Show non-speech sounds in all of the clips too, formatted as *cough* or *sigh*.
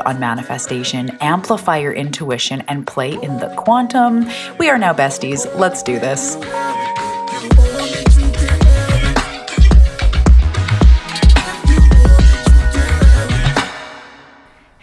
on manifestation, amplify your intuition, and play in the quantum. We are now besties. Let's do this.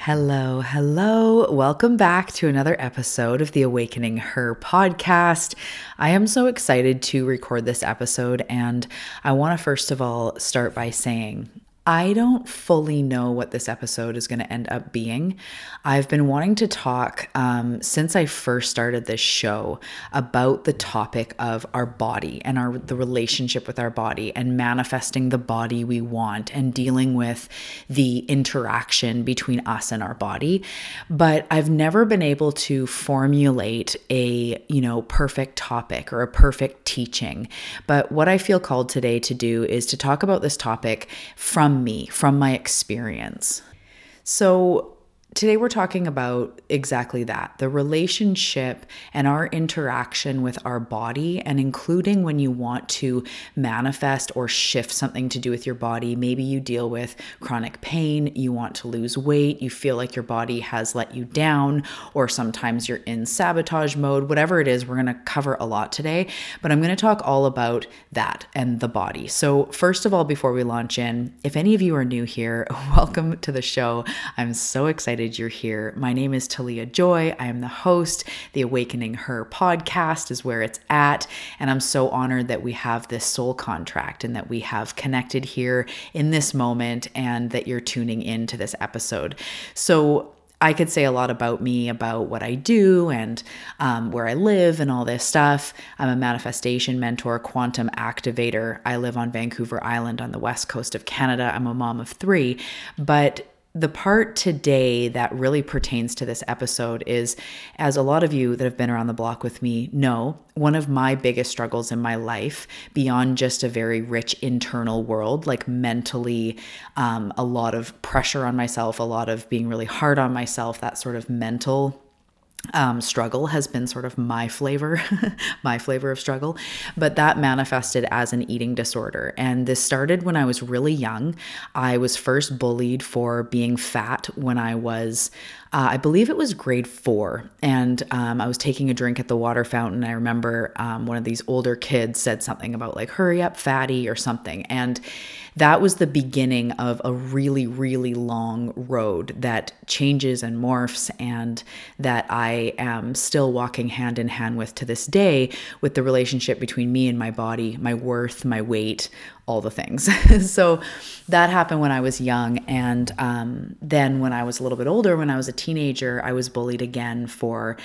Hello, hello. Welcome back to another episode of the Awakening Her podcast. I am so excited to record this episode, and I want to first of all start by saying I don't fully know what this episode is going to end up being. I've been wanting to talk um, since I first started this show about the topic of our body and our the relationship with our body and manifesting the body we want and dealing with the interaction between us and our body. But I've never been able to formulate a you know perfect topic or a perfect teaching. But what I feel called today to do is to talk about this topic from me, from my experience. So, Today, we're talking about exactly that the relationship and our interaction with our body, and including when you want to manifest or shift something to do with your body. Maybe you deal with chronic pain, you want to lose weight, you feel like your body has let you down, or sometimes you're in sabotage mode, whatever it is, we're going to cover a lot today. But I'm going to talk all about that and the body. So, first of all, before we launch in, if any of you are new here, *laughs* welcome to the show. I'm so excited excited you're here. My name is Talia Joy. I am the host. The Awakening Her podcast is where it's at. And I'm so honored that we have this soul contract and that we have connected here in this moment and that you're tuning in to this episode. So, I could say a lot about me, about what I do and um, where I live and all this stuff. I'm a manifestation mentor, quantum activator. I live on Vancouver Island on the west coast of Canada. I'm a mom of three. But the part today that really pertains to this episode is as a lot of you that have been around the block with me know, one of my biggest struggles in my life, beyond just a very rich internal world, like mentally, um, a lot of pressure on myself, a lot of being really hard on myself, that sort of mental um, struggle has been sort of my flavor, *laughs* my flavor of struggle, but that manifested as an eating disorder. And this started when I was really young. I was first bullied for being fat when I was, uh, I believe it was grade four. And um, I was taking a drink at the water fountain. I remember um, one of these older kids said something about like, hurry up, fatty, or something. And that was the beginning of a really, really long road that changes and morphs, and that I am still walking hand in hand with to this day with the relationship between me and my body, my worth, my weight, all the things. *laughs* so that happened when I was young. And um, then when I was a little bit older, when I was a teenager, I was bullied again for,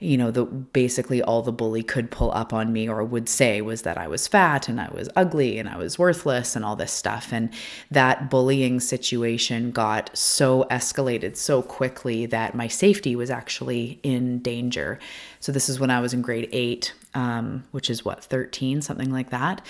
you know, the basically all the bully could pull up on me or would say was that I was fat and I was ugly and I was worthless and all this stuff. And that bullying situation got so escalated so quickly that my safety was actually in danger. So this is when I was in grade eight, um, which is what, 13, something like that.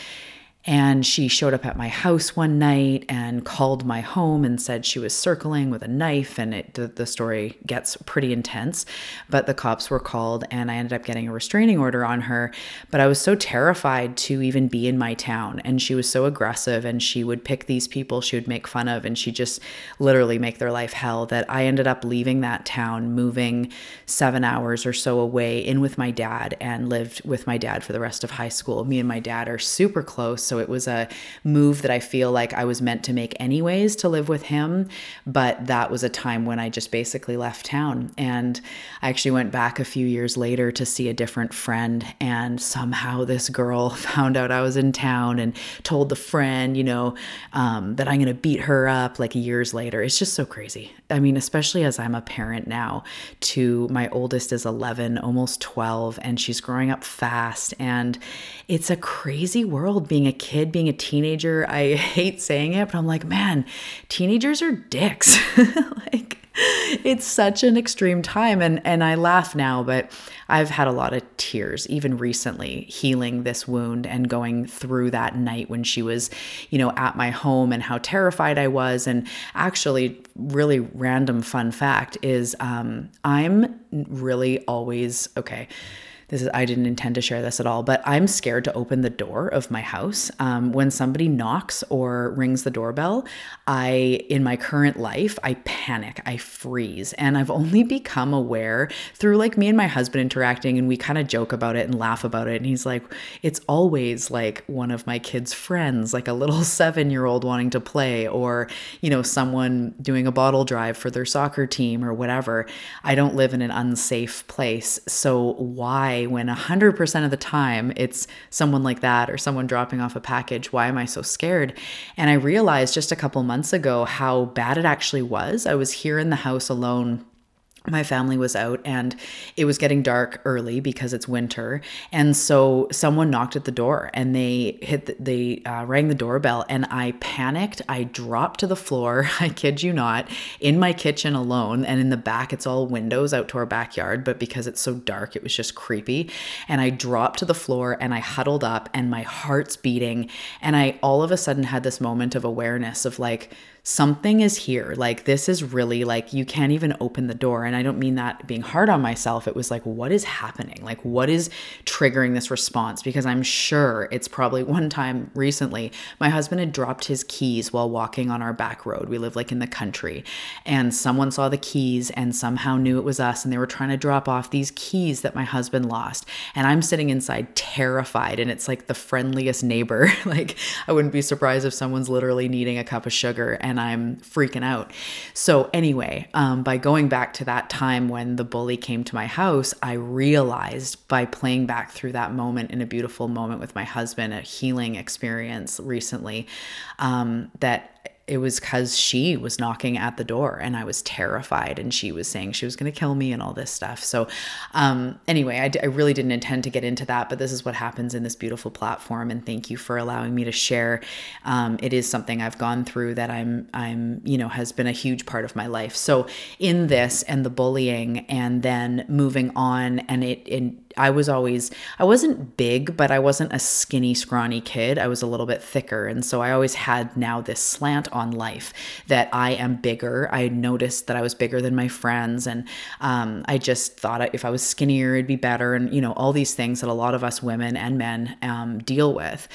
And she showed up at my house one night and called my home and said she was circling with a knife. And it, the, the story gets pretty intense. But the cops were called and I ended up getting a restraining order on her. But I was so terrified to even be in my town. And she was so aggressive and she would pick these people she would make fun of and she just literally make their life hell that I ended up leaving that town, moving seven hours or so away in with my dad and lived with my dad for the rest of high school. Me and my dad are super close so it was a move that I feel like I was meant to make anyways to live with him. But that was a time when I just basically left town. And I actually went back a few years later to see a different friend. And somehow this girl *laughs* found out I was in town and told the friend, you know, um, that I'm going to beat her up like years later. It's just so crazy. I mean, especially as I'm a parent now, to my oldest is 11, almost 12, and she's growing up fast. And it's a crazy world being a kid, being a teenager, I *laughs* hate saying it, but I'm like, man, teenagers are dicks. *laughs* like, it's such an extreme time and and I laugh now but I've had a lot of tears even recently healing this wound and going through that night when she was you know at my home and how terrified I was and actually really random fun fact is um I'm really always okay this is I didn't intend to share this at all, but I'm scared to open the door of my house. Um, when somebody knocks or rings the doorbell, I in my current life I panic, I freeze, and I've only become aware through like me and my husband interacting, and we kind of joke about it and laugh about it, and he's like, it's always like one of my kids' friends, like a little *laughs* seven year old wanting to play, or you know someone doing a bottle drive for their soccer team or whatever. I don't live in an unsafe place, so why? When 100% of the time it's someone like that or someone dropping off a package? Why am I so scared? And I realized just a couple months ago how bad it actually was. I was here in the house alone my family was out and it was getting dark early because it's winter. And so someone knocked at the door and they hit the, they uh, rang the doorbell and i panicked. I dropped to the floor. *laughs* I kid you not in my kitchen alone. And in the back it's all windows out to our backyard but because it's so dark it was just creepy. And i dropped to the floor and i huddled up and my heart's beating. And i all of a sudden had this moment of awareness of like something is here. Like, this is really like you can't even open the door. And I don't mean that being hard on myself. It was like, what is happening? Like, what is triggering this response? Because I'm sure it's probably *laughs* one time recently, my husband had dropped his keys while walking on our back road. We live like in the country. And someone saw the keys and somehow knew it was us. And they were trying to drop off these keys that my husband lost. And I'm sitting inside terrified. And it's like the friendliest neighbor. *laughs* like, I wouldn't be surprised if someone's literally needing a cup of sugar and I'm freaking out. So, anyway, um, by going back to that time when the bully came to my house, I realized by playing back through that moment in a beautiful moment with my husband, a healing experience recently, um, that it was because she was knocking at the door and I was terrified and she was saying she was going to kill me and all this stuff. So, um, anyway, I, d- I really didn't intend to get into that, but this is what happens in this beautiful platform. And thank you for allowing me to share. Um, it is something I've gone through that I'm, I'm, you know, has been a huge part of my life. So, in this and the bullying and then moving on and it, I was always I wasn't big, but I wasn't a skinny, scrawny kid. I was a little bit thicker, and so I always had now this slant on life that I am bigger. I noticed that I was bigger than my friends, and um, I just thought if I was skinnier, it'd be better, and you know all these things that a lot of us women and men um, deal with.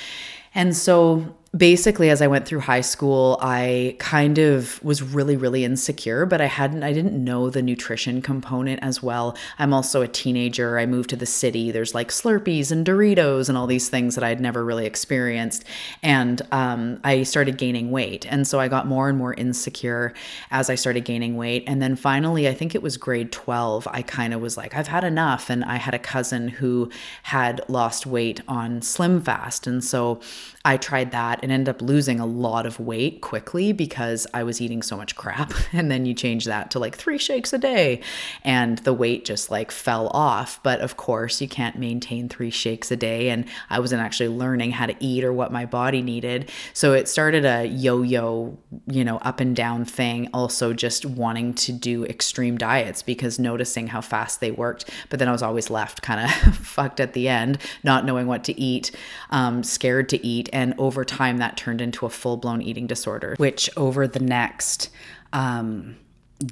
And so basically as I went through high school, I kind of was really really insecure, but I hadn't I didn't know the nutrition component as well. I'm also a teenager. I moved to the city. There's like Slurpees and Doritos and all these things that I'd never really experienced, and um, I started gaining weight, and so I got more and more insecure as I started gaining weight, and then finally, I think it was grade 12, I kind of was like, I've had enough, and I had a cousin who had lost weight on Slim Fast, and so I tried that and ended up losing a lot of weight quickly because I was eating so much crap. *laughs* And then you change that to like three shakes a day and the weight just like fell off. But of course, you can't maintain three shakes a day. And I wasn't actually learning how to eat or what my body needed. So it started a yo yo, you know, up and down thing. Also, just wanting to do extreme diets because noticing how fast they worked. But then I was always left kind of *laughs* fucked at the end, not knowing what to eat, um, scared to eat and over time, that turned into a full blown eating disorder, which over the next um,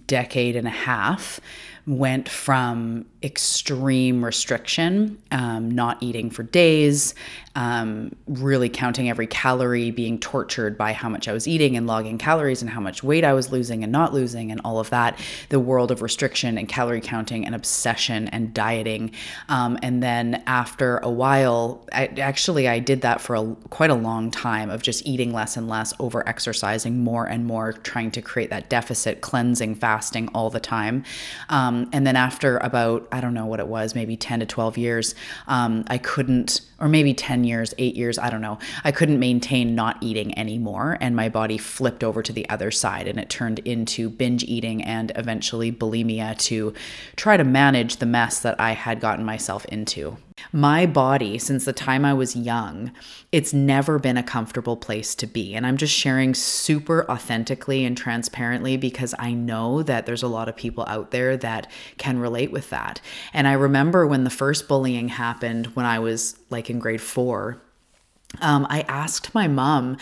decade and a half went from extreme restriction, um, not eating for days, um, really counting every calorie, being tortured by how much I was eating and logging calories and how much weight I was losing and not losing and all of that. The world of restriction and calorie counting and obsession and dieting. Um, and then after a while, I, actually, I did that for a, quite a long time of just eating less and less, over exercising more and more, trying to create that deficit, cleansing, fasting all the time. Um, and then after about, I don't know what it was, maybe 10 to 12 years, um, I couldn't, or maybe 10 years, eight years, I don't know, I couldn't maintain not eating anymore. And my body flipped over to the other side and it turned into binge eating and eventually bulimia to try to manage the mess that I had gotten myself into. My body, since the time I was young, it's never been a comfortable place to be. And I'm just sharing super authentically and transparently because I know that there's a lot of people out there that can relate with that. And I remember when the first bullying happened when I was like in grade four. Um, I asked my mom,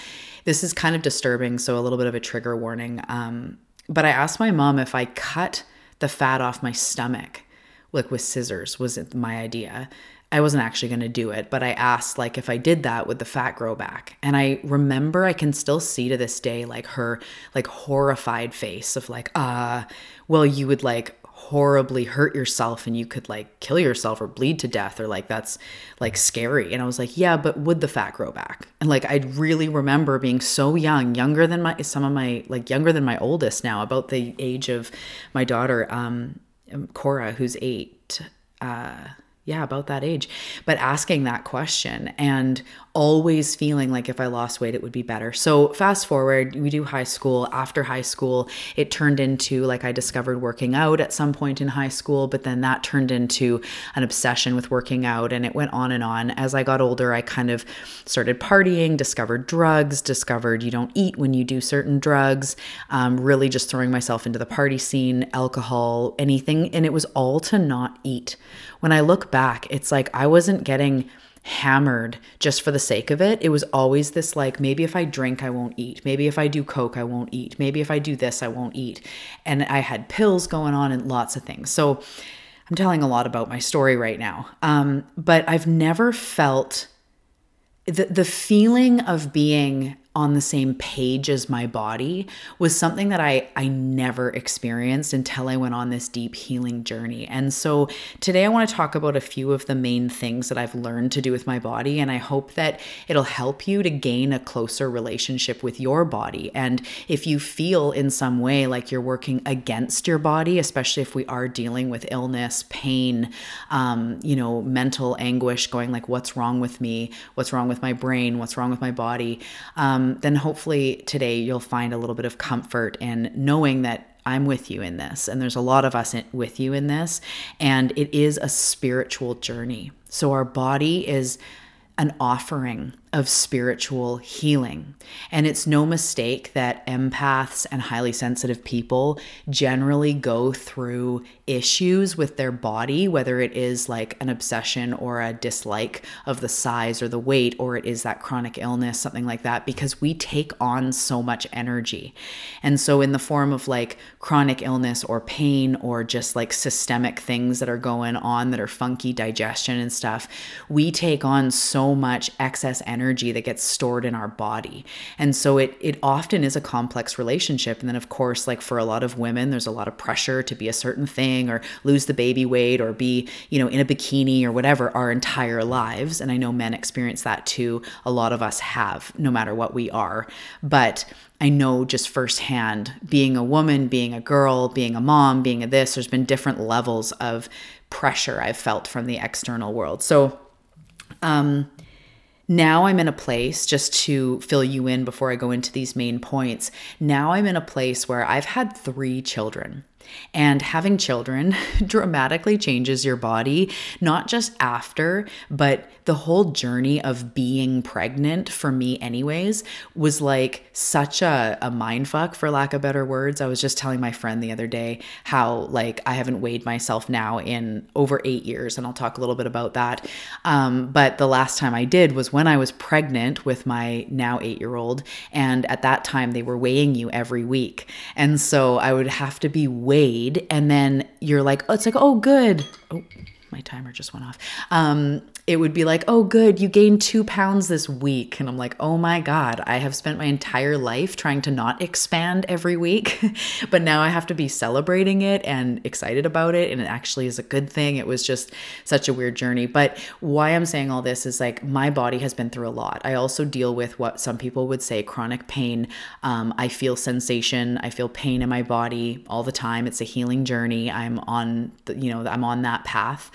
this is kind of disturbing, so a little bit of a trigger warning. Um, but I asked my mom if I cut the fat off my stomach, like with scissors, was it my idea. I wasn't actually going to do it, but I asked like if I did that would the fat grow back? And I remember I can still see to this day like her like horrified face of like uh well you would like horribly hurt yourself and you could like kill yourself or bleed to death or like that's like scary and i was like yeah but would the fat grow back and like i really remember being so young younger than my some of my like younger than my oldest now about the age of my daughter um cora who's eight uh yeah, about that age, but asking that question and always feeling like if I lost weight, it would be better. So, fast forward, we do high school. After high school, it turned into like I discovered working out at some point in high school, but then that turned into an obsession with working out and it went on and on. As I got older, I kind of started partying, discovered drugs, discovered you don't eat when you do certain drugs, um, really just throwing myself into the party scene, alcohol, anything. And it was all to not eat. When I look back, it's like I wasn't getting hammered just for the sake of it. It was always this like, maybe if I drink, I won't eat. Maybe if I do Coke, I won't eat. Maybe if I do this, I won't eat. And I had pills going on and lots of things. So I'm telling a lot about my story right now. Um, but I've never felt the, the feeling of being on the same page as my body was something that I I never experienced until I went on this deep healing journey. And so today I want to talk about a few of the main things that I've learned to do with my body and I hope that it'll help you to gain a closer relationship with your body. And if you feel in some way like you're working against your body, especially if we are dealing with illness, pain, um, you know, mental anguish, going like what's wrong with me? What's wrong with my brain? What's wrong with my body? Um, um, then hopefully today you'll find a little bit of comfort in knowing that I'm with you in this. And there's a lot of us in, with you in this. And it is a spiritual journey. So our body is an offering of spiritual healing. And it's no mistake that empaths and highly sensitive people generally go through issues with their body, whether it is like an obsession or a dislike of the size or the weight, or it is that chronic illness, something like that, because we take on so much energy. And so, in the form of like chronic illness or pain or just like systemic things that are going on that are funky digestion and stuff, we take on so much excess energy energy that gets stored in our body. And so it it often is a complex relationship. And then of course, like for a lot of women, there's a lot of pressure to be a certain thing or lose the baby weight or be, you know, in a bikini or whatever our entire lives. And I know men experience that too. A lot of us have, no matter what we are. But I know just firsthand being a woman, being a girl, being a mom, being a this, there's been different levels of pressure I've felt from the external world. So, um, now I'm in a place, just to fill you in before I go into these main points, now I'm in a place where I've had three children. And having children *laughs* dramatically changes your body, not just after, but the whole journey of being pregnant for me, anyways, was like such a, a mind fuck, for lack of better words. I was just telling my friend the other day how, like, I haven't weighed myself now in over eight years, and I'll talk a little bit about that. Um, but the last time I did was when I was pregnant with my now eight year old. And at that time, they were weighing you every week. And so I would have to be weighed and then you're like, oh, it's like, oh, good. Oh, my timer just went off. Um, it would be like, oh, good, you gained two pounds this week. And I'm like, oh my God, I have spent my entire life trying to not expand every week. *laughs* but now I have to be celebrating it and excited about it. And it actually is a good thing. It was just such a weird journey. But why I'm saying all this is like my body has been through a lot. I also deal with what some people would say chronic pain. Um, I feel sensation, I feel pain in my body all the time. It's a healing journey. I'm on, the, you know, I'm on that path.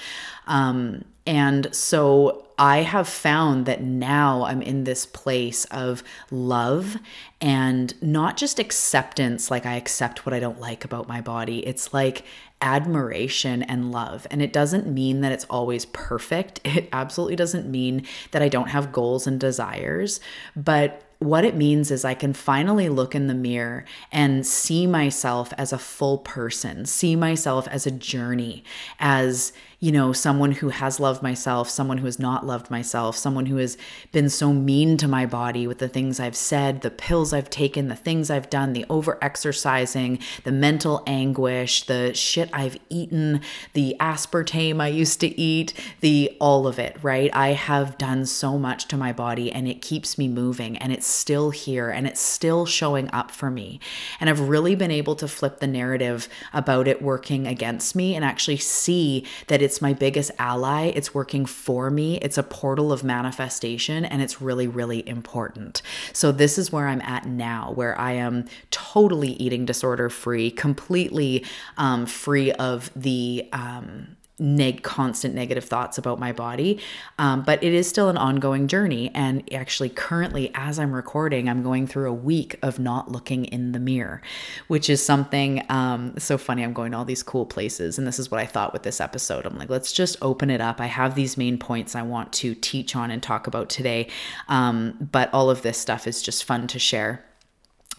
Um, and so I have found that now I'm in this place of love and not just acceptance, like I accept what I don't like about my body. It's like admiration and love. And it doesn't mean that it's always perfect. *laughs* It absolutely doesn't mean that I don't have goals and desires, but what it means is I can finally look in the mirror and see myself as a full person, see myself as a journey, as you know, someone who has loved myself, someone who has not loved myself, someone who has been so mean to my body with the things I've said, the pills I've taken, the things I've done, the over exercising, the mental anguish, the shit I've eaten, the aspartame I used to eat, the all of it, right? I have done so much to my body and it keeps me moving and it's still here and it's still showing up for me. And I've really been able to flip the narrative about it working against me and actually see that it's my biggest ally. It's working for me. It's a portal of manifestation and it's really, really important. So, this is where I'm at now, where I am totally eating disorder free, completely um, free of the um, neg- constant negative thoughts about my body. Um, but it is still an ongoing journey. And actually, currently, as I'm recording, I'm going through a week of not looking in the mirror, which is something um, so funny. I'm going to all these cool places. And this is what I thought with this episode. I'm like, let's just open it up. I have these main points I want to teach on and talk about today. Um, but all of this stuff is just fun to share.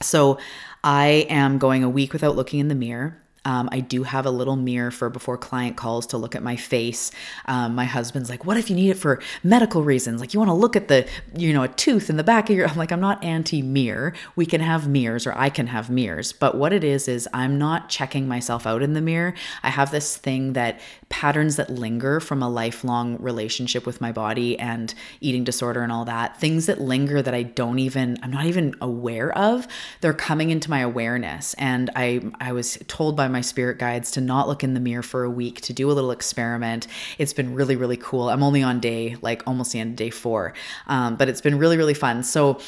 So, I am going a week without looking in the mirror. Um, I do have a little mirror for before client calls to look at my face. Um, my husband's like, "What if you need it for medical reasons? Like you want to look at the, you know, a tooth in the back of your." I'm like, "I'm not anti-mirror. We can have mirrors, or I can have mirrors. But what it is is I'm not checking myself out in the mirror. I have this thing that patterns that linger from a lifelong relationship with my body and eating disorder and all that. Things that linger that I don't even, I'm not even aware of. They're coming into my awareness, and I I was told by my my spirit guides to not look in the mirror for a week to do a little experiment. It's been really, really cool. I'm only on day, like almost the end of day four, um, but it's been really, really fun. So,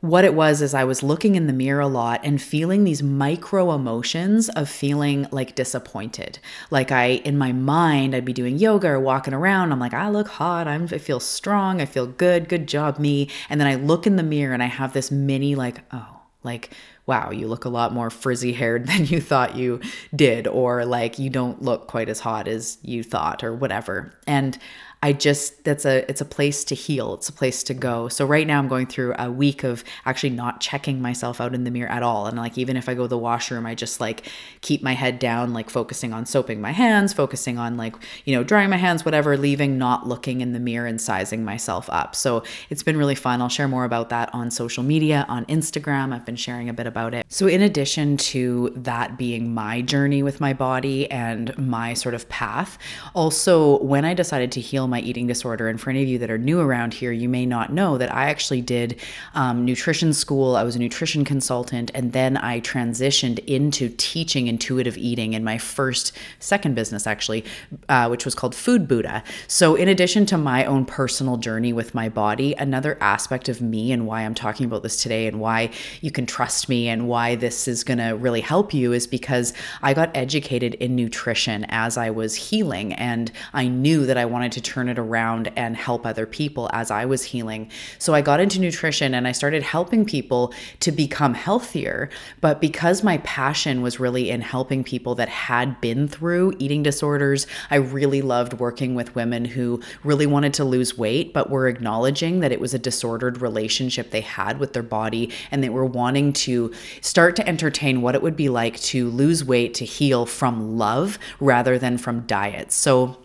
what it was is I was looking in the mirror a lot and feeling these micro emotions of feeling like disappointed. Like I, in my mind, I'd be doing yoga or walking around. I'm like, I look hot. I'm, I feel strong. I feel good. Good job, me. And then I look in the mirror and I have this mini, like, oh, like, wow, you look a lot more frizzy haired *laughs* than you thought you did, or like you don't look quite as hot as you thought, or whatever. And I just that's a it's a place to heal. It's a place to go. So right now I'm going through a week of actually not checking myself out in the mirror at all. And like even if I go to the washroom, I just like keep my head down, like focusing on soaping my hands, focusing on like, you know, drying my hands, whatever, leaving not looking in the mirror and sizing myself up. So it's been really fun. I'll share more about that on social media, on Instagram. I've been sharing a bit about it. So in addition to that being my journey with my body and my sort of path, also when I decided to heal my eating disorder. And for any of you that are new around here, you may not know that I actually did um, nutrition school. I was a nutrition consultant, and then I transitioned into teaching intuitive eating in my first, second business actually, uh, which was called Food Buddha. So, in addition to my own personal journey with my body, another aspect of me and why I'm talking about this today and why you can trust me and why this is going to really help you is because I got educated in nutrition as I was healing, and I knew that I wanted to turn it around and help other people as I was healing. So I got into nutrition and I started helping people to become healthier. But because my passion was really in helping people that had been through eating disorders, I really loved working with women who really wanted to lose weight, but were acknowledging that it was a disordered relationship they had with their body and they were wanting to start to entertain what it would be like to lose weight to heal from love rather than from diet. So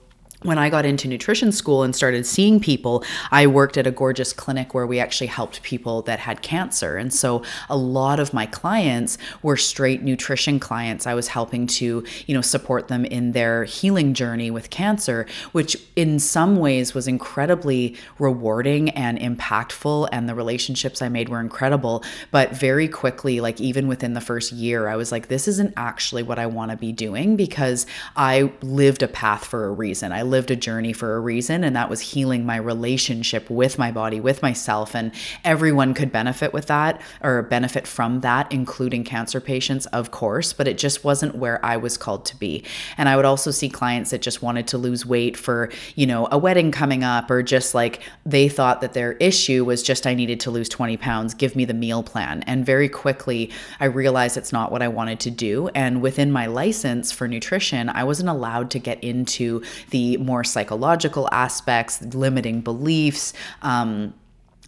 when I got into nutrition school and started seeing people, I worked at a gorgeous clinic where we actually helped people that had cancer. And so a lot of my clients were straight nutrition clients. I was helping to, you know, support them in their healing journey with cancer, which in some ways was incredibly rewarding and impactful. And the relationships I made were incredible. But very quickly, like even within the first year, I was like, this isn't actually what I want to be doing because I lived a path for a reason. I lived a journey for a reason, and that was healing my relationship with my body, with myself. And everyone could benefit with that or benefit from that, including cancer patients, of course, but it just wasn't where I was called to be. And I would also see clients that just wanted to lose weight for, you know, a wedding coming up or just like they thought that their issue was just I needed to lose 20 pounds, give me the meal plan. And very quickly, I realized it's not what I wanted to do. And within my license for nutrition, I wasn't allowed to get into the more psychological aspects, limiting beliefs, um,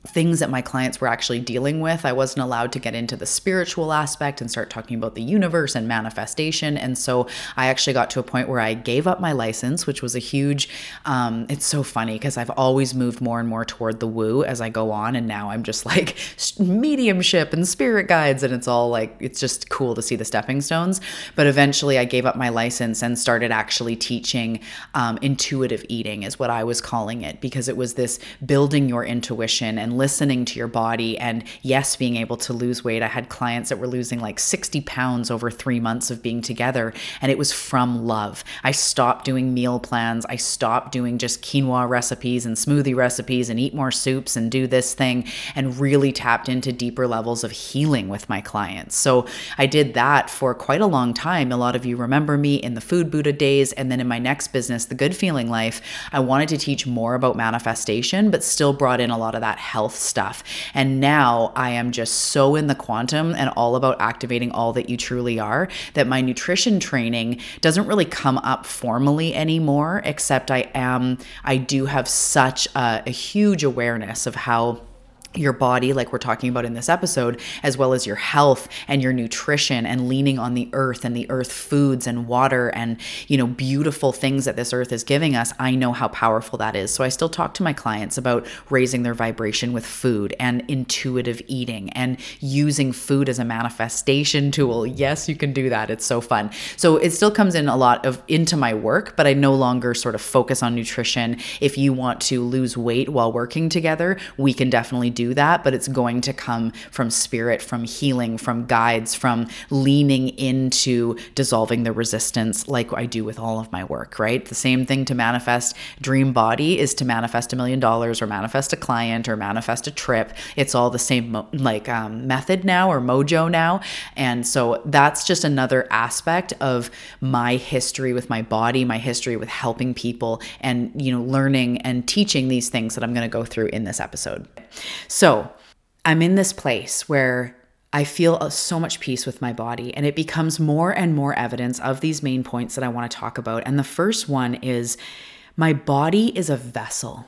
things that my clients were actually dealing with. I wasn't allowed to get into the spiritual aspect and start talking about the universe and manifestation. And so I actually got to a point where I gave up my license, which was a huge, um, it's so funny because I've always moved more and more toward the woo as I go on. And now I'm just *laughs* like mediumship and spirit guides. And it's all like, it's just cool to see the stepping stones. But eventually I gave up my license and started actually teaching um, intuitive eating, is what I was calling it, because it was this building your intuition and listening to your body and yes being able to lose weight. I had clients that were losing like 60 pounds over three months of being together and it was from love. I stopped doing meal plans. I stopped doing just quinoa recipes and smoothie recipes and eat more soups and do this thing and really tapped into deeper levels of healing with my clients. So i did that for quite a long time. A lot of you remember me in the food buddha days and then in my next business the good feeling life i wanted to teach more about manifestation but still brought in a lot of that health health stuff. And now I am just so in the quantum and all about activating all that you truly are that my nutrition training doesn't really come up formally anymore, except I am, I do have such a, a huge awareness of how your body, like we're talking about in this episode, as well as your health and your nutrition and leaning on the earth and the earth foods and water and, you know, beautiful things that this earth is giving us, I know how powerful that is. So I still talk to my clients about raising their vibration with food and intuitive eating and using food as a manifestation tool. Yes, you can do that. It's so fun. So it still comes in a lot of into my work, but I no longer sort of focus on nutrition. If you want to lose weight while working together, we can definitely do do that, but it's going to come from spirit, from healing, from guides, from leaning into dissolving the resistance, like I do with all of my work, right? The same thing to manifest dream body is to manifest a million dollars or manifest a client or manifest a trip. It's all the same like um, method now or mojo now. And so that's just another aspect of my history with my body, my history with helping people and, you know, learning and teaching these things that I'm going to go through in this episode. So I'm in this place where I feel uh, so much peace with my body, and it becomes more and more evidence of these main points that I want to talk about. And the first one is my body is a vessel.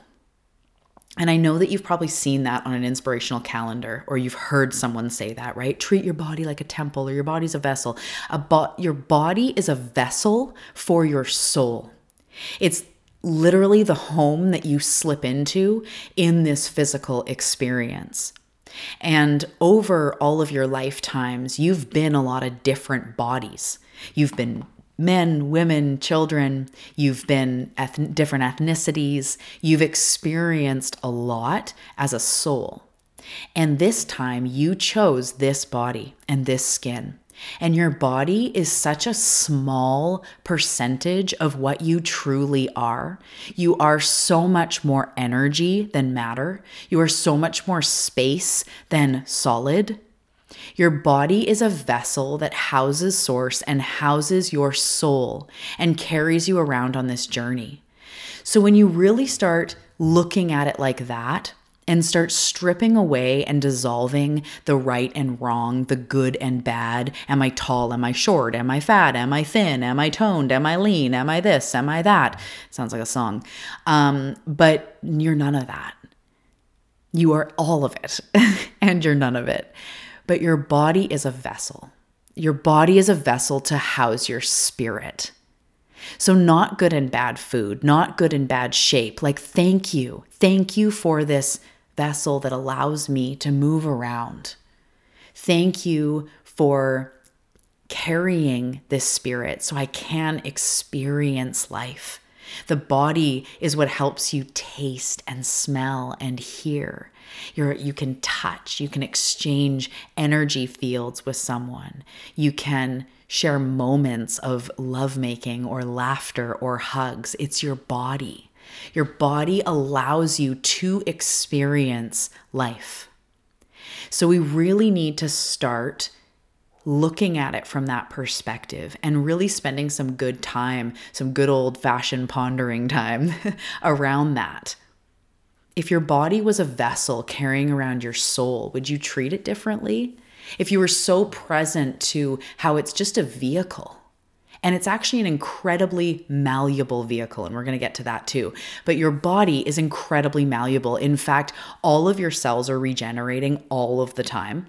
And I know that you've probably seen that on an inspirational calendar, or you've heard someone say that, right? Treat your body like a temple, or your body's a vessel. A bo- your body is a vessel for your soul. It's literally the home that you slip into in this physical experience. And over all of your lifetimes, you've been a lot of different bodies. You've been men, women, children, you've been eth- different ethnicities, you've experienced a lot as a soul. And this time you chose this body and this skin. And your body is such a small percentage of what you truly are. You are so much more energy than matter. You are so much more space than solid. Your body is a vessel that houses source and houses your soul and carries you around on this journey. So when you really start looking at it like that, and start stripping away and dissolving the right and wrong, the good and bad. Am I tall? Am I short? Am I fat? Am I thin? Am I toned? Am I lean? Am I this? Am I that? Sounds like a song. Um, but you're none of that. You are all of it, *laughs* and you're none of it. But your body is a vessel. Your body is a vessel to house your spirit. So, not good and bad food, not good and bad shape. Like, thank you. Thank you for this vessel that allows me to move around. Thank you for carrying this spirit so I can experience life. The body is what helps you taste and smell and hear. You're, you can touch, you can exchange energy fields with someone. You can share moments of lovemaking or laughter or hugs. It's your body. Your body allows you to experience life. So we really need to start looking at it from that perspective and really spending some good time, some good old fashioned pondering time *laughs* around that. If your body was a vessel carrying around your soul, would you treat it differently? If you were so present to how it's just a vehicle, and it's actually an incredibly malleable vehicle, and we're going to get to that too. But your body is incredibly malleable. In fact, all of your cells are regenerating all of the time.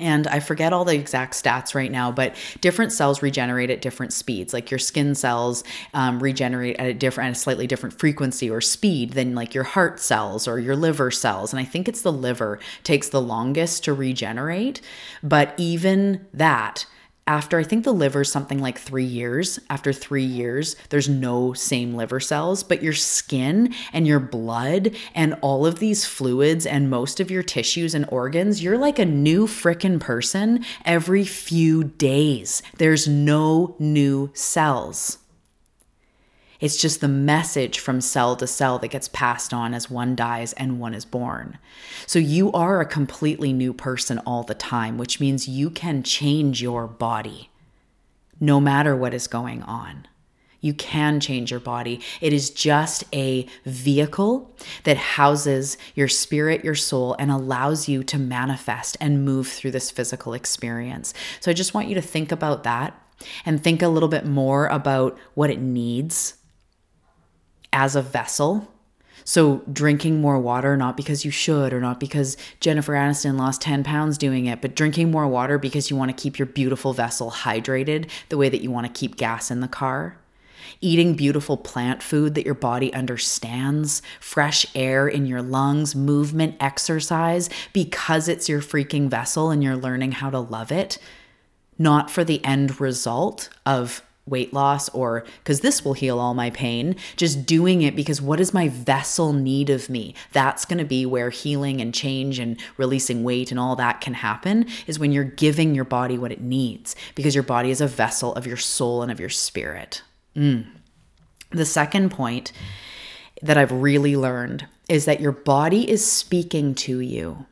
And I forget all the exact stats right now, but different cells regenerate at different speeds. Like your skin cells um, regenerate at a different, at a slightly different frequency or speed than like your heart cells or your liver cells. And I think it's the liver takes the longest to regenerate. But even that, after I think the liver's something like three years, after three years, there's no same liver cells, but your skin and your blood and all of these fluids and most of your tissues and organs, you're like a new frickin' person every few days. There's no new cells. It's just the message from cell to cell that gets passed on as one dies and one is born. So you are a completely new person all the time, which means you can change your body no matter what is going on. You can change your body. It is just a vehicle that houses your spirit, your soul, and allows you to manifest and move through this physical experience. So I just want you to think about that and think a little bit more about what it needs as a vessel. So, drinking more water, not because you should or not because Jennifer Aniston lost 10 pounds doing it, but drinking more water because you want to keep your beautiful vessel hydrated the way that you want to keep gas in the car. Eating beautiful plant food that your body understands, fresh air in your lungs, movement, exercise because it's your freaking vessel and you're learning how to love it, not for the end result of weight loss or because this will heal all my pain, just doing it because what does my vessel need of me? That's going to be where healing and change and releasing weight and all that can happen is when you're giving your body what it needs because your body is a vessel of your soul and of your spirit. Mm. The second point that I've really learned is that your body is speaking to you.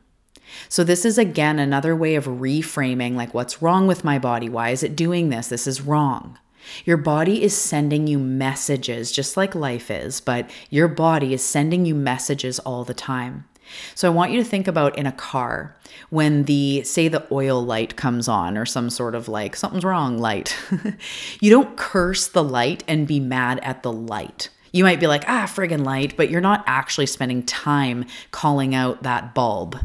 So, this is again another way of reframing like, what's wrong with my body? Why is it doing this? This is wrong. Your body is sending you messages, just like life is, but your body is sending you messages all the time. So I want you to think about in a car when the say the oil light comes on or some sort of like something's wrong light. *laughs* you don't curse the light and be mad at the light. You might be like, "Ah, friggin' light," but you're not actually spending time calling out that bulb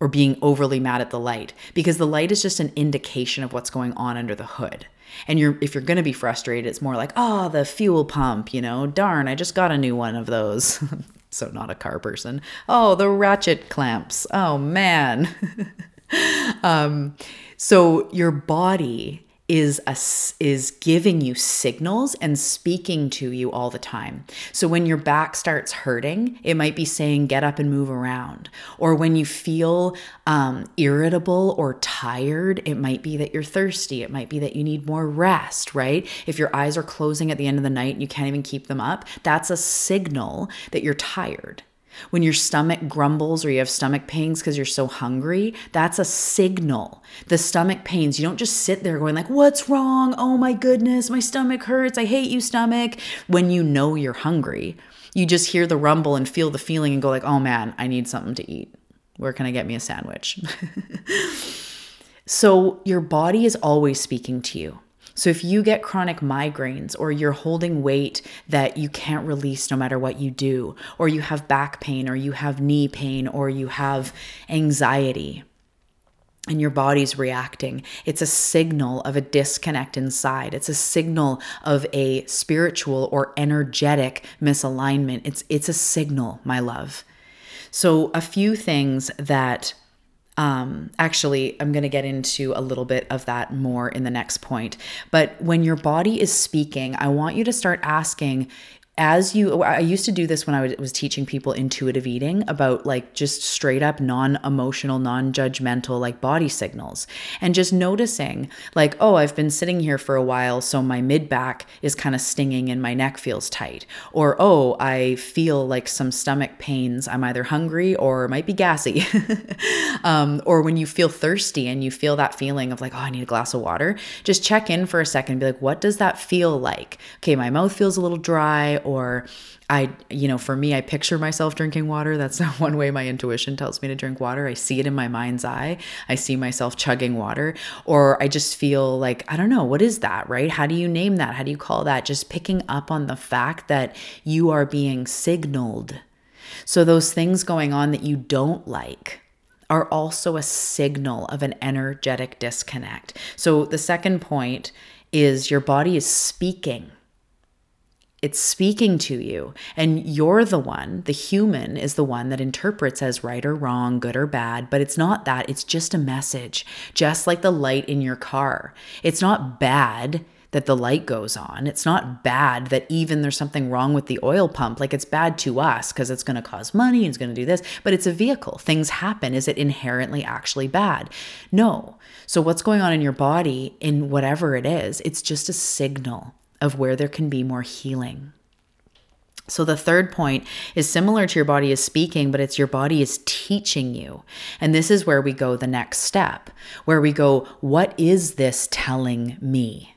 or being overly mad at the light because the light is just an indication of what's going on under the hood. And you're if you're going to be frustrated, it's more like, "Oh, the fuel pump, you know, darn, I just got a new one of those." *laughs* so not a car person. Oh, the ratchet clamps. Oh man. *laughs* um so your body is a, is giving you signals and speaking to you all the time. So when your back starts hurting, it might be saying get up and move around. Or when you feel um, irritable or tired, it might be that you're thirsty. It might be that you need more rest. Right? If your eyes are closing at the end of the night and you can't even keep them up, that's a signal that you're tired. When your stomach grumbles or you have stomach pains because you're so hungry, that's a signal. The stomach pains, you don't just sit there going like, "What's wrong? Oh my goodness, my stomach hurts. I hate you, stomach." When you know you're hungry, you just hear the rumble and feel the feeling and go like, "Oh man, I need something to eat. Where can I get me a sandwich?" *laughs* so your body is always speaking to you. So if you get chronic migraines or you're holding weight that you can't release no matter what you do, or you have back pain or you have knee pain or you have anxiety, and your body's reacting. It's a signal of a disconnect inside. It's a signal of a spiritual or energetic misalignment. It's it's a signal, my love. So a few things that Um, actually, I'm going to get into a little bit of that more in the next point. But when your body is speaking, I want you to start asking as you i used to do this when i was teaching people intuitive eating about like just straight up non-emotional non-judgmental like body signals. And just noticing like oh i've been sitting here for a while so my mid back is kind of stinging and my neck feels tight. Or oh i feel like some stomach pains. I'm either hungry or might be gassy. *laughs* Um, or when you feel thirsty and you feel that feeling of like oh i need a glass of water just check in for a second be like what does that feel like? Okay my mouth feels a little dry or I, you know, for me, I picture myself drinking water. That's *laughs* one way my intuition tells me to drink water. I see it in my mind's eye. I see myself chugging water, or I just feel like, I don't know, what is that, right? How do you name that? How do you call that? Just picking up on the fact that you are being signaled. So, those things going on that you don't like, are also a signal of an energetic disconnect. So, the second point is your body is speaking it's speaking to you. And you're the one the human is the one that interprets as right or wrong good or bad but it's not that. It's just a message just like the light in your car. It's not bad that the light goes on. It's not bad that even there's something wrong with the oil pump. Like it's bad to us because it's going to cause money and it's going to do this but it's a vehicle. Things happen. Is it inherently actually bad? No. So what's going on in your body in whatever it is it's just a signal of where there can be more healing. So, the third point is similar to your body is speaking, but it's your body is teaching you. And this is where we go the next step, where we go, What is this telling me?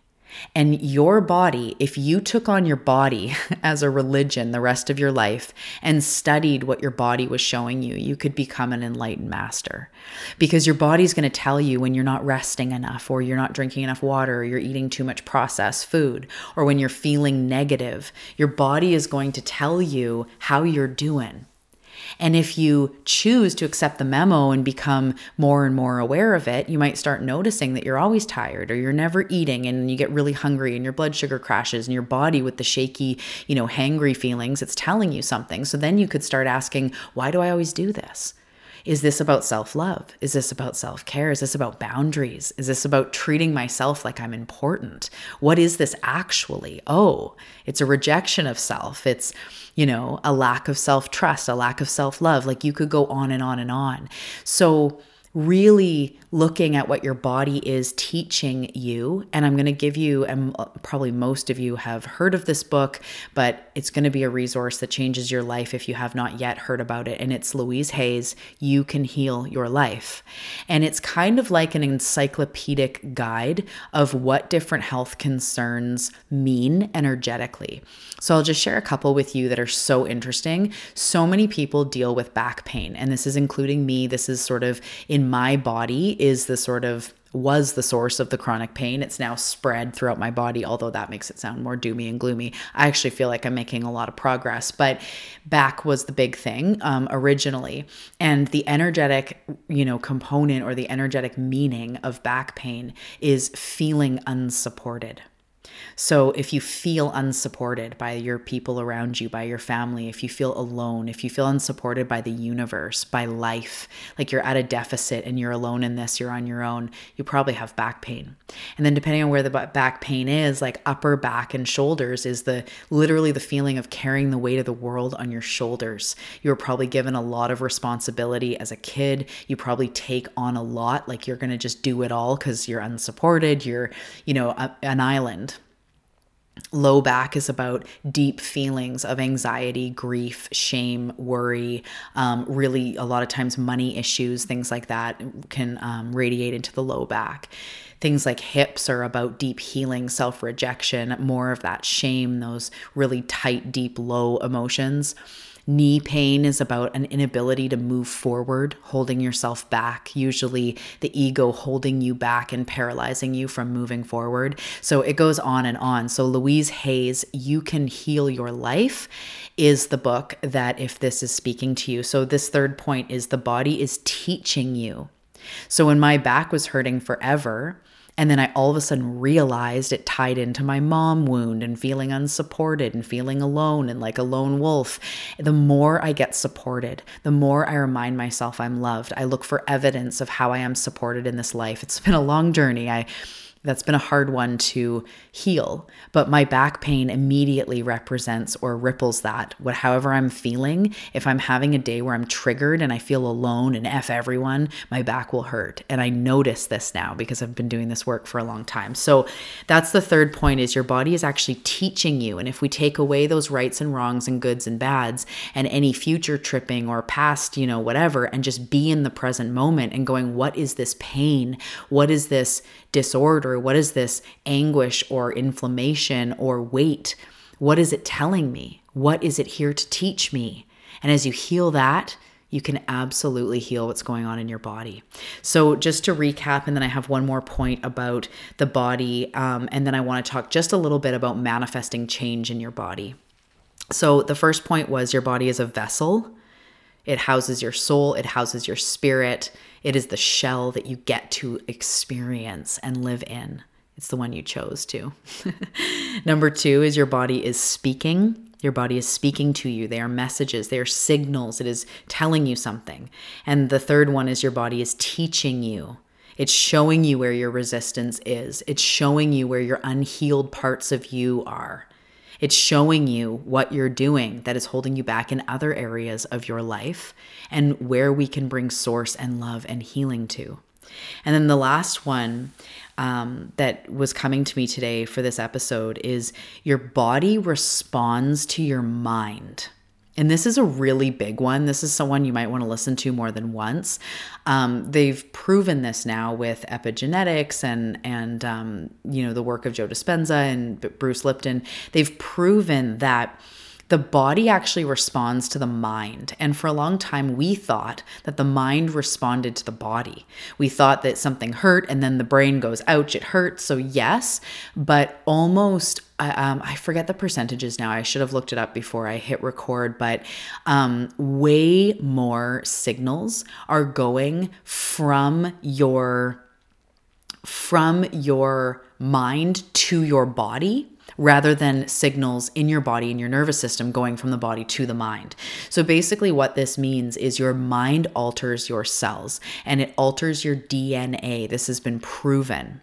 And your body, if you took on your body *laughs* as a religion the rest of your life and studied what your body was showing you, you could become an enlightened master. Because your body's going to tell you when you're not resting enough, or you're not drinking enough water, or you're eating too much processed food, or when you're feeling negative. Your body is going to tell you how you're doing. And if you choose to accept the memo and become more and more aware of it, you might start noticing that you're always tired or you're never eating and you get really hungry and your blood sugar crashes and your body with the shaky, you know, hangry feelings, it's telling you something. So then you could start asking, why do I always do this? Is this about self love? Is this about self care? Is this about boundaries? Is this about treating myself like I'm important? What is this actually? Oh, it's a rejection of self. It's, you know, a lack of self trust, a lack of self love. Like you could go on and on and on. So, really looking at what your body is teaching you. And I'm going to give you, and probably most of you have heard of this book, but it's going to be a resource that changes your life if you have not yet heard about it. And it's Louise Hay's You Can Heal Your Life. And it's kind of like an encyclopedic guide of what different health concerns mean energetically. So I'll just share a couple with you that are so interesting. So many people deal with back pain, and this is including me. This is sort of in my body is the sort of was the source of the chronic pain. It's now spread throughout my body, although that makes it sound more doomy and gloomy. I actually feel like I'm making a lot of progress, but back was the big thing um, originally. And the energetic, you know, component or the energetic meaning of back pain is feeling unsupported. So if you feel unsupported by your people around you, by your family, if you feel alone, if you feel unsupported by the universe, by life, like you're at a deficit and you're alone in this, you're on your own, you probably have back pain. And then depending on where the back pain is, like upper back and shoulders is the literally the feeling of carrying the weight of the world on your shoulders. You were probably given a lot of responsibility as a kid. You probably take on a lot, like you're going to just do it all cuz you're unsupported, you're, you know, a, an island Low back is about deep feelings of anxiety, grief, shame, worry. Um, really, a lot of times, money issues, things like that can um, radiate into the low back. Things like hips are about deep healing, self rejection, more of that shame, those really tight, deep, low emotions. Knee pain is about an inability to move forward, holding yourself back, usually the ego holding you back and paralyzing you from moving forward. So it goes on and on. So, Louise Hay's, You Can Heal Your Life is the book that, if this is speaking to you. So, this third point is the body is teaching you. So, when my back was hurting forever, And then I all of a sudden realized it tied into my mom wound and feeling unsupported and feeling alone and like a lone wolf. The more I get supported, the more I remind myself I'm loved. I look for evidence of how I am supported in this life. It's been a long journey. I that's been a hard one to heal but my back pain immediately represents or ripples that what however i'm feeling. If i'm having a day where i'm triggered and i feel alone and f everyone my back will hurt. And i notice this now because i've been doing this work for a long time. So that's the third point is your body is actually teaching you. And if we take away those rights and wrongs and goods and bads and any future tripping or past you know whatever and just be in the present moment and going what is this pain? What is this disorder? What is this anguish or inflammation or weight? What is it telling me? What is it here to teach me? And as you heal that, you can absolutely heal what's going on in your body. So, just to recap, and then I have one more point about the body, um, and then I want to talk just a little bit about manifesting change in your body. So, the first point was your body is a vessel, it houses your soul, it houses your spirit, it is the shell that you get to experience and live in. It's the one you chose to. *laughs* Number two is your body is speaking. Your body is speaking to you. They are messages, they are signals. It is telling you something. And the third one is your body is teaching you. It's showing you where your resistance is. It's showing you where your unhealed parts of you are. It's showing you what you're doing that is holding you back in other areas of your life and where we can bring source and love and healing to. And then the last one um, that was coming to me today for this episode is your body responds to your mind. And this is a really big one. This is someone you might want to listen to more than once. Um, they've proven this now with epigenetics and and um, you know the work of Joe Dispenza and Bruce Lipton. They've proven that the body actually responds to the mind. And for a long time, we thought that the mind responded to the body. We thought that something hurt and then the brain goes, ouch, it hurts. So, yes, but almost um, I forget the percentages now. I should have looked it up before I hit record, but um, way more signals are going from your from your mind to your body rather than signals in your body and your nervous system going from the body to the mind. So basically, what this means is your mind alters your cells and it alters your DNA. This has been proven.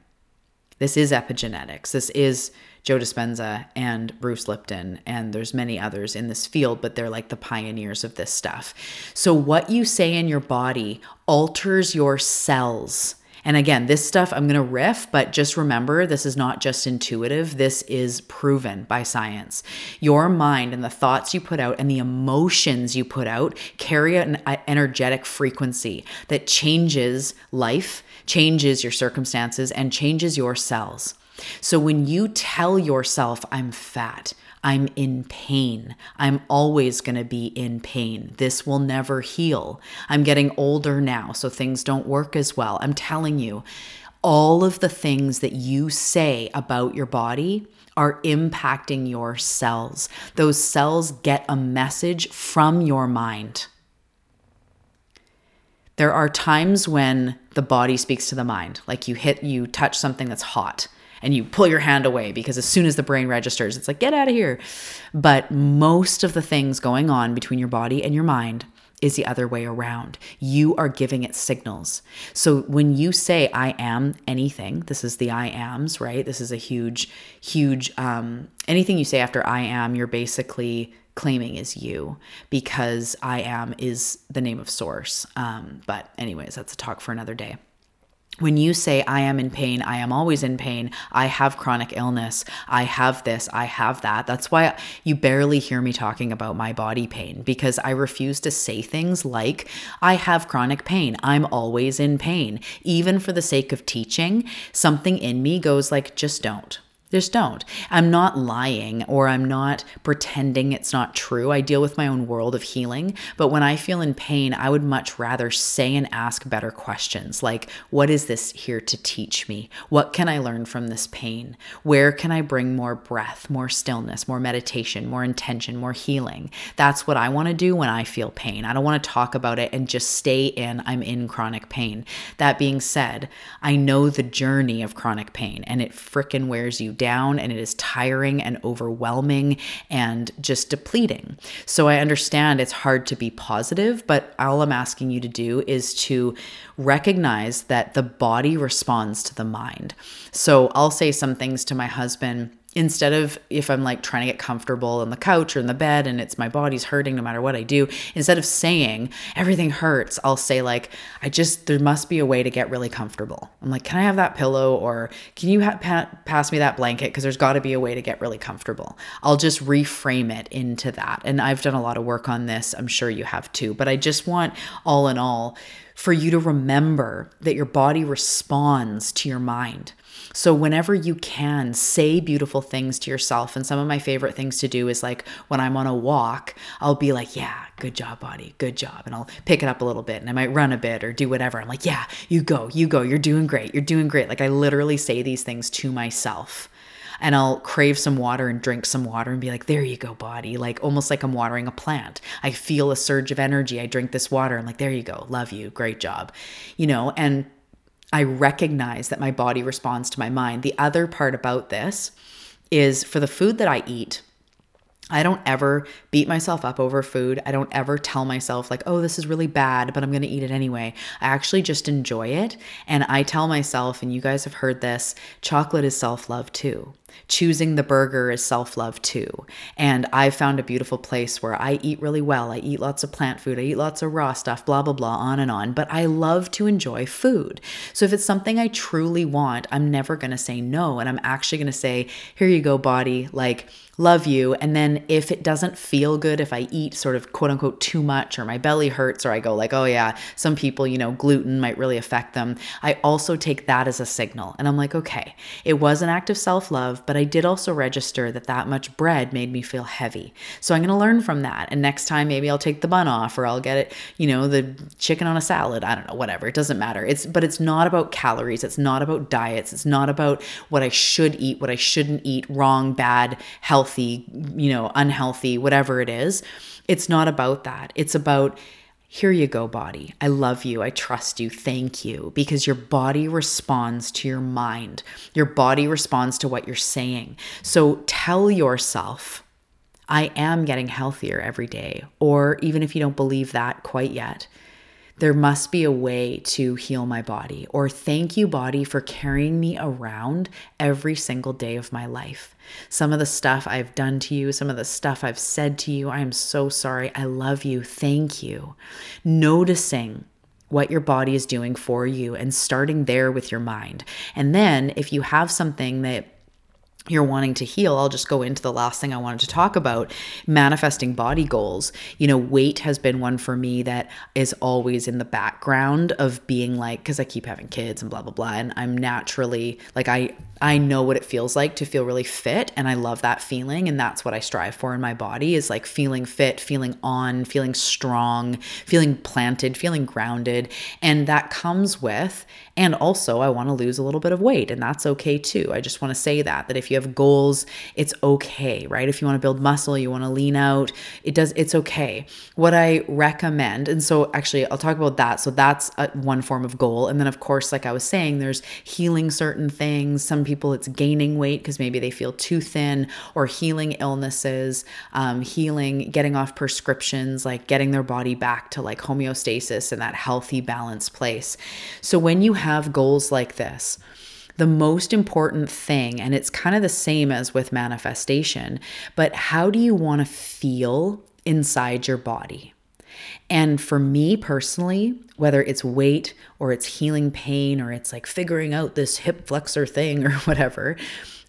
This is epigenetics. This is Joe Dispenza and Bruce Lipton, and there's many others in this field, but they're like the pioneers of this stuff. So, what you say in your body alters your cells and again, this stuff I'm going to riff, but just remember this is not just intuitive. This is proven by science. Your mind and the thoughts you put out and the emotions you put out carry an energetic frequency that changes life, changes your circumstances, and changes your cells. So when you tell yourself, I'm fat, I'm in pain. I'm always going to be in pain. This will never heal. I'm getting older now, so things don't work as well. I'm telling you, all of the things that you say about your body are impacting your cells. Those cells get a message from your mind. There are times when the body speaks to the mind, like you hit, you touch something that's hot and you pull your hand away because as soon as the brain registers, it's like, get out of here. But most of the things going on between your body and your mind is the other way around. You are giving it signals. So when you say, I am anything, this is the I ams, right? This is a huge, huge, um, anything you say after I am, you're basically claiming is you because I am is the name of source. Um, but, anyways, that's a talk for another day when you say, I am in pain, I am always in pain, I have chronic illness, I have this, I have that. That's why you barely hear me talking about my body pain because I refuse to say things like, I have chronic pain, I'm always in pain. Even for the sake of teaching, something in me goes like, just don't. Just don't. I'm not lying or I'm not pretending it's not true. I deal with my own world of healing. But when I feel in pain, I would much rather say and ask better questions like, what is this here to teach me? What can I learn from this pain? Where can I bring more breath, more stillness, more meditation, more intention, more healing? That's what I want to do when I feel pain. I don't want to talk about it and just stay in, I'm in chronic pain. That being said, I know the journey of chronic pain and it frickin' wears you down and it is tiring and overwhelming and just depleting. So I understand it's hard to be positive, but all I'm asking you to do is to recognize that the body responds to the mind. So I'll say some things to my husband instead of if I'm like trying to get comfortable on the couch or in the bed and it's my body's hurting no matter what I do, instead of saying everything hurts, I'll say like I just there must be a way to get really comfortable. I'm like, can I have that pillow or can you ha- pa- pass me that blanket because there's got to be a way to get really comfortable. I'll just reframe it into that. And I've done a lot of work on this. I'm sure you have too, but I just want all in all for you to remember that your body responds to your mind. So, whenever you can, say beautiful things to yourself. And some of my favorite things to do is like when I'm on a walk, I'll be like, yeah, good job, body, good job. And I'll pick it up a little bit and I might run a bit or do whatever. I'm like, yeah, you go, you go, you're doing great, you're doing great. Like, I literally say these things to myself and I'll crave some water and drink some water and be like, there you go, body. Like almost like I'm watering a plant. I feel a surge of energy. I drink this water. I'm like, there you go. Love you. Great job. You know, and I recognize that my body responds to my mind. The other part about this is for the food that I eat, I don't ever beat myself up over food. I don't ever tell myself, like, oh, this is really bad, but I'm going to eat it anyway. I actually just enjoy it. And I tell myself, and you guys have heard this chocolate is self love too. Choosing the burger is self love too. And I've found a beautiful place where I eat really well. I eat lots of plant food. I eat lots of raw stuff, blah, blah, blah, on and on. But I love to enjoy food. So if it's something I truly want, I'm never going to say no. And I'm actually going to say, here you go, body. Like, love you. And then if it doesn't feel good, if I eat sort of quote unquote too much or my belly hurts or I go like, oh yeah, some people, you know, gluten might really affect them, I also take that as a signal. And I'm like, okay, it was an act of self love, but I did also register that that much bread made me feel heavy. So I'm going to learn from that. And next time, maybe I'll take the bun off or I'll get it, you know, the chicken on a salad. I don't know, whatever. It doesn't matter. It's, but it's not about calories. It's not about diets. It's not about what I should eat, what I shouldn't eat, wrong, bad, healthy, you know, unhealthy, whatever it is. It's not about that. It's about here you go, body. I love you. I trust you. Thank you. Because your body responds to your mind. Your body responds to what you're saying. So tell yourself, I am getting healthier every day. Or even if you don't believe that quite yet, there must be a way to heal my body. Or thank you, body, for carrying me around every single day of my life. Some of the stuff I've done to you, some of the stuff I've said to you, I am so sorry. I love you. Thank you. Noticing what your body is doing for you and starting there with your mind. And then if you have something that you're wanting to heal, I'll just go into the last thing I wanted to talk about manifesting body goals. You know, weight has been one for me that is always in the background of being like, because I keep having kids and blah, blah, blah. And I'm naturally like, I, I know what it feels like to feel really fit and I love that feeling and that's what I strive for in my body is like feeling fit, feeling on, feeling strong, feeling planted, feeling grounded and that comes with and also I want to lose a little bit of weight and that's okay too. I just want to say that that if you have goals, it's okay, right? If you want to build muscle, you want to lean out, it does it's okay. What I recommend and so actually I'll talk about that. So that's a, one form of goal and then of course like I was saying there's healing certain things. Some people it's gaining weight because maybe they feel too thin or healing illnesses um, healing getting off prescriptions like getting their body back to like homeostasis and that healthy balanced place so when you have goals like this the most important thing, and it's kind of the same as with manifestation, but how do you want to feel inside your body? And for me personally, whether it's weight or it's healing pain or it's like figuring out this hip flexor thing *laughs* or whatever,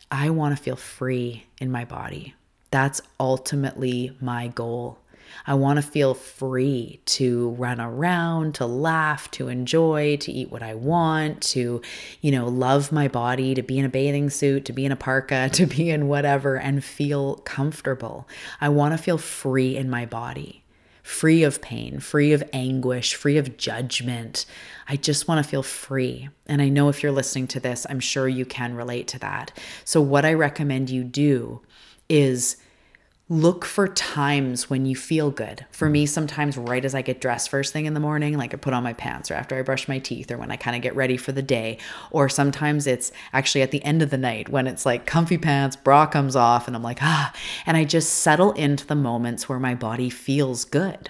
I want to feel free in my body. That's ultimately my goal. I want to feel free to run around, to laugh, to enjoy, to eat what I want, to, you know, love my body, to be in a bathing suit, to be in a parka, *laughs* to be in whatever and feel comfortable. I want to feel free in my body free of pain, free of anguish, free of judgment. I just want to feel free. And I know if you're listening to this, I'm sure you can relate to that. So, what I recommend you do is look for times when you feel good. For me, sometimes right as I get dressed first thing in the morning, like I put on my pants or after I brush my teeth or when I kind of get ready for the day. Or sometimes it's actually at the end of the night when it's like comfy pants, bra comes off, and I'm like, ah, and I just settle into the moments where my body feels good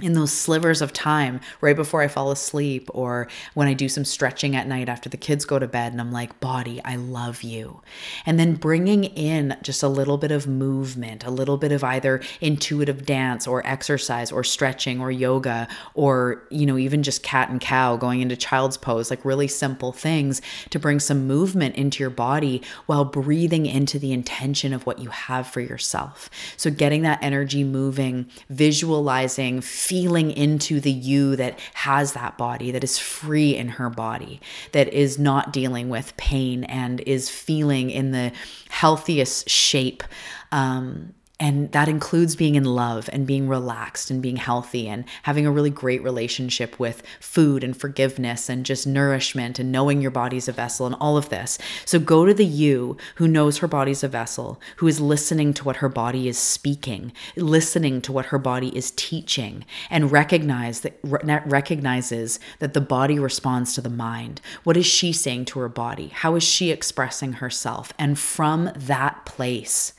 in those slivers of time right before I fall asleep or when I do some stretching at night after the kids go to bed and I'm like, body, I love you. And then bringing in just a little bit of movement, a little bit of either intuitive dance or exercise or stretching or yoga or, you know, even just cat and cow going into child's pose, like really simple things to bring some movement into your body while breathing into the intention of what you have for yourself. So getting that energy moving, visualizing, feeling into the you that has that body, that is free in her body, that is not dealing with pain and is feeling in the healthiest shape. Um, and that includes being in love and being relaxed and being healthy and having a really great relationship with food and forgiveness and just nourishment and knowing your body's a vessel and all of this. So go to the you who knows her body's a vessel, who is listening to what her body is speaking, listening to what her body is teaching, and recognize that recognizes that the body responds to the mind. What is she saying to her body? How is she expressing herself? And from that place,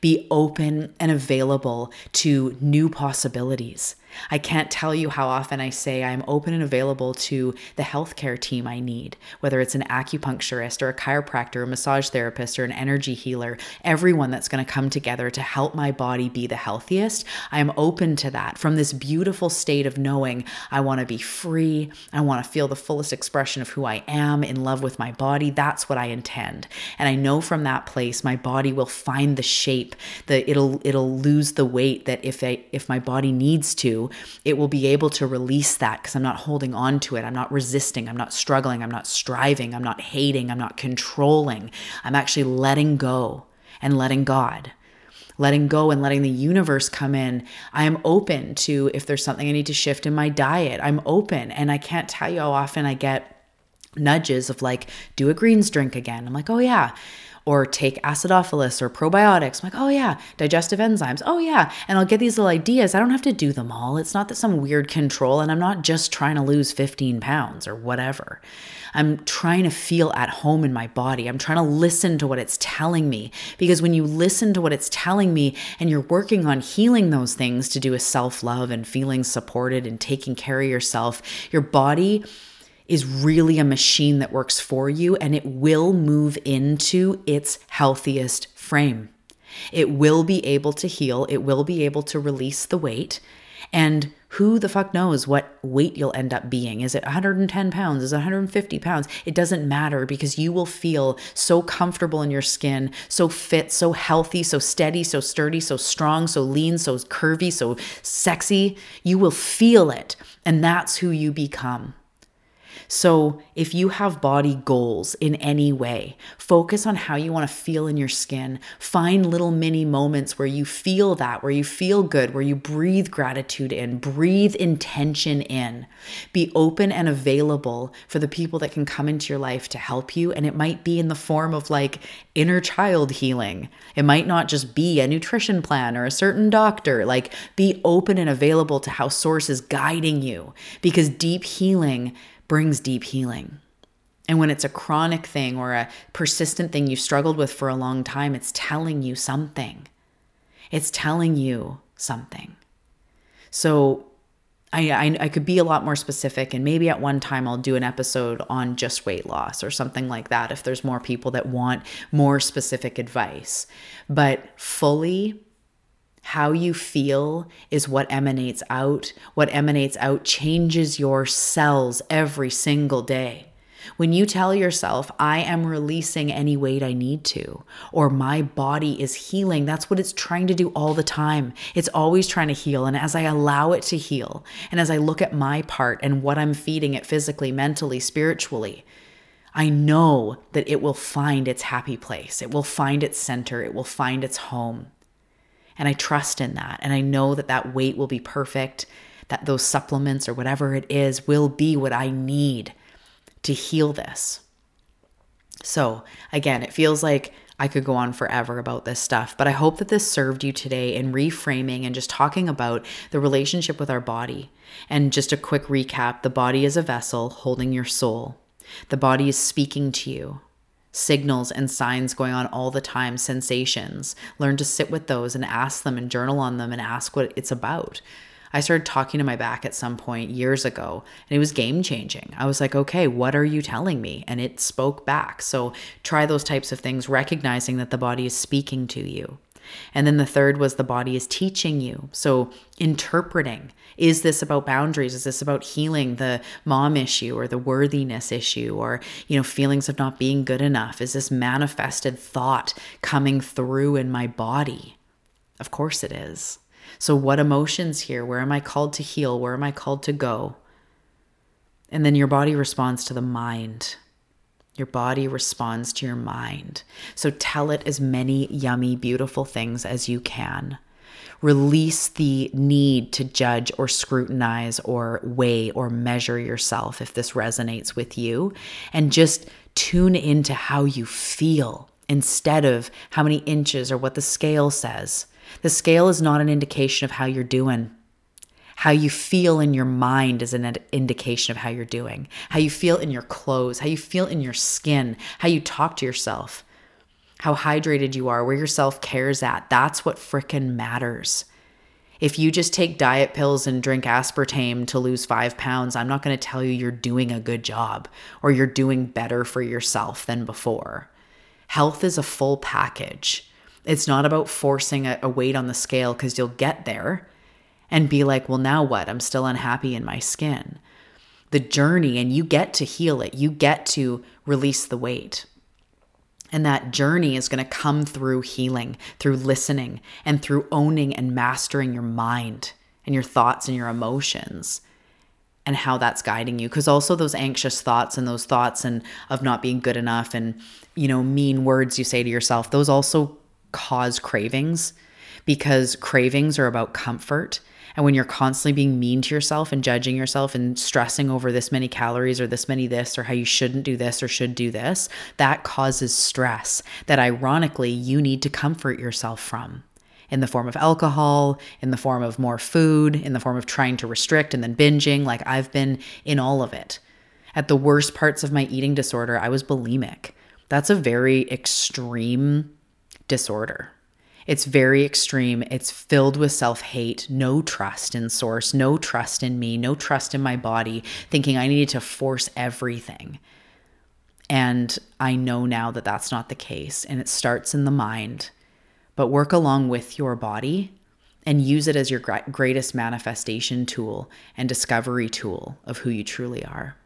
be open and available to new possibilities. I can't tell you how often I say I'm open and available to the healthcare team I need, whether it's an acupuncturist or a chiropractor, a massage therapist, or an energy healer, everyone that's going to come together to help my body be the healthiest. I am open to that from this beautiful state of knowing I want to be free. I want to feel the fullest expression of who I am in love with my body. That's what I intend. And I know from that place, my body will find the shape that it'll, it'll lose the weight that if I, if my body needs to, it will be able to release that because I'm not holding on to it. I'm not resisting. I'm not struggling. I'm not striving. I'm not hating. I'm not controlling. I'm actually letting go and letting God letting go and letting the universe come in. I am open to if there's something I need to shift in my diet. I'm open. And I can't tell you how often I get nudges of like, do a greens drink again. I'm like, oh yeah or take acidophilus or probiotics. I'm like, oh yeah, digestive enzymes. Oh yeah. And I'll get these little ideas. I don't have to do them all. It's not that some weird control, and I'm not just trying to lose 15 pounds or whatever. I'm trying to feel at home in my body. I'm trying to listen to what it's telling me. Because when you listen to what it's telling me and you're working on healing those things to do with self love and feeling supported and taking care of yourself, your body is really a machine that works for you and it will move into its healthiest frame. It will be able to heal, it will be able to release the weight. And who the fuck knows what weight you'll end up being? Is it 110 pounds? Is it 150 pounds? It doesn't matter because you will feel so comfortable in your skin, so fit, so healthy, so steady, so sturdy, so strong, so lean, so curvy, so sexy. You will feel it. And that's who you become. So, if you have body goals in any way, focus on how you want to feel in your skin. Find little mini moments where you feel that, where you feel good, where you breathe gratitude in, breathe intention in. Be open and available for the people that can come into your life to help you. And it might be in the form of like inner child healing. It might not just be a nutrition plan or a certain doctor. Like, be open and available to how Source is guiding you because deep healing brings deep healing. And when it's a chronic thing or a persistent thing you've struggled with for a long time, it's telling you something. It's telling you something. So I, I, I, could be a lot more specific, and maybe at one time I'll do an episode on just weight loss or something like that if there's more people that want more specific advice. But fully, how you feel is what emanates out. What emanates out changes your cells every single day. When you tell yourself, I am releasing any weight I need to, or my body is healing, that's what it's trying to do all the time. It's always trying to heal. And as I allow it to heal, and as I look at my part and what I'm feeding it physically, mentally, spiritually, I know that it will find its happy place. It will find its center. It will find its home. And I trust in that. And I know that that weight will be perfect, that those supplements or whatever it is will be what I need to heal this. So, again, it feels like I could go on forever about this stuff, but I hope that this served you today in reframing and just talking about the relationship with our body. And just a quick recap the body is a vessel holding your soul, the body is speaking to you. Signals and signs going on all the time, sensations. Learn to sit with those and ask them and journal on them and ask what it's about. I started talking to my back at some point years ago, and it was game changing. I was like, okay, what are you telling me? And it spoke back. So try those types of things, recognizing that the body is speaking to you. And then the third was the body is teaching you. So interpreting is this about boundaries? Is this about healing the mom issue or the worthiness issue or, you know, feelings of not being good enough? Is this manifested thought coming through in my body? Of course it is. So, what emotions here? Where am I called to heal? Where am I called to go? And then your body responds to the mind. Your body responds to your mind. So, tell it as many yummy, beautiful things as you can. Release the need to judge or scrutinize or weigh or measure yourself if this resonates with you. And just tune into how you feel instead of how many inches or what the scale says. The scale is not an indication of how you're doing. How you feel in your mind is an indication of how you're doing. How you feel in your clothes, how you feel in your skin, how you talk to yourself, how hydrated you are, where your self care is at. That's what frickin' matters. If you just take diet pills and drink aspartame to lose five pounds, I'm not going to tell you you're doing a good job or you're doing better for yourself than before. Health is a full package. It's not about forcing a, a weight on the scale because you'll get there and be like, well, now what? I'm still unhappy in my skin. The journey, and you get to heal it, you get to release the weight. And that journey is going to come through healing, through listening, and through owning and mastering your mind and your thoughts and your emotions and how that's guiding you because also those anxious thoughts and those thoughts and of not being good enough and you know mean words you say to yourself those also cause cravings because cravings are about comfort. And when you're constantly being mean to yourself and judging yourself and stressing over this many calories or this many this or how you shouldn't do this or should do this, that causes stress that ironically you need to comfort yourself from in the form of alcohol, in the form of more food, in the form of trying to restrict and then binging. Like I've been in all of it. At the worst parts of my eating disorder, I was bulimic. That's a very extreme disorder. It's very extreme. It's filled with self hate, no trust in source, no trust in me, no trust in my body, thinking I needed to force everything. And I know now that that's not the case. And it starts in the mind. But work along with your body and use it as your greatest manifestation tool and discovery tool of who you truly are.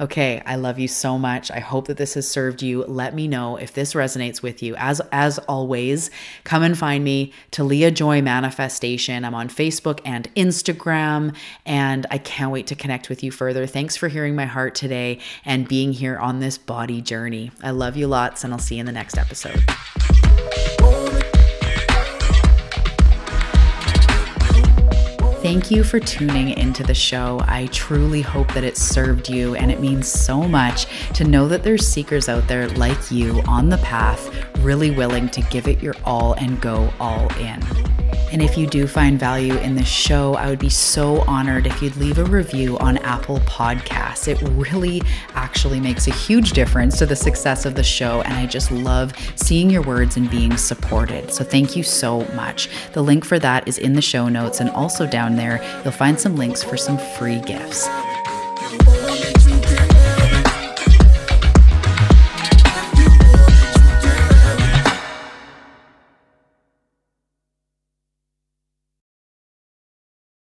Okay, I love you so much. I hope that this has served you. Let me know if this resonates with you. As as always, come and find me, Talia Joy Manifestation. I'm on Facebook and Instagram, and I can't wait to connect with you further. Thanks for hearing my heart today and being here on this body journey. I love you lots, and I'll see you in the next episode. Thank you for tuning into the show. I truly hope that it served you, and it means so much to know that there's seekers out there like you on the path, really willing to give it your all and go all in. And if you do find value in this show, I would be so honored if you'd leave a review on Apple Podcasts. It really actually makes a huge difference to the success of the show. And I just love seeing your words and being supported. So thank you so much. The link for that is in the show notes. And also down there, you'll find some links for some free gifts.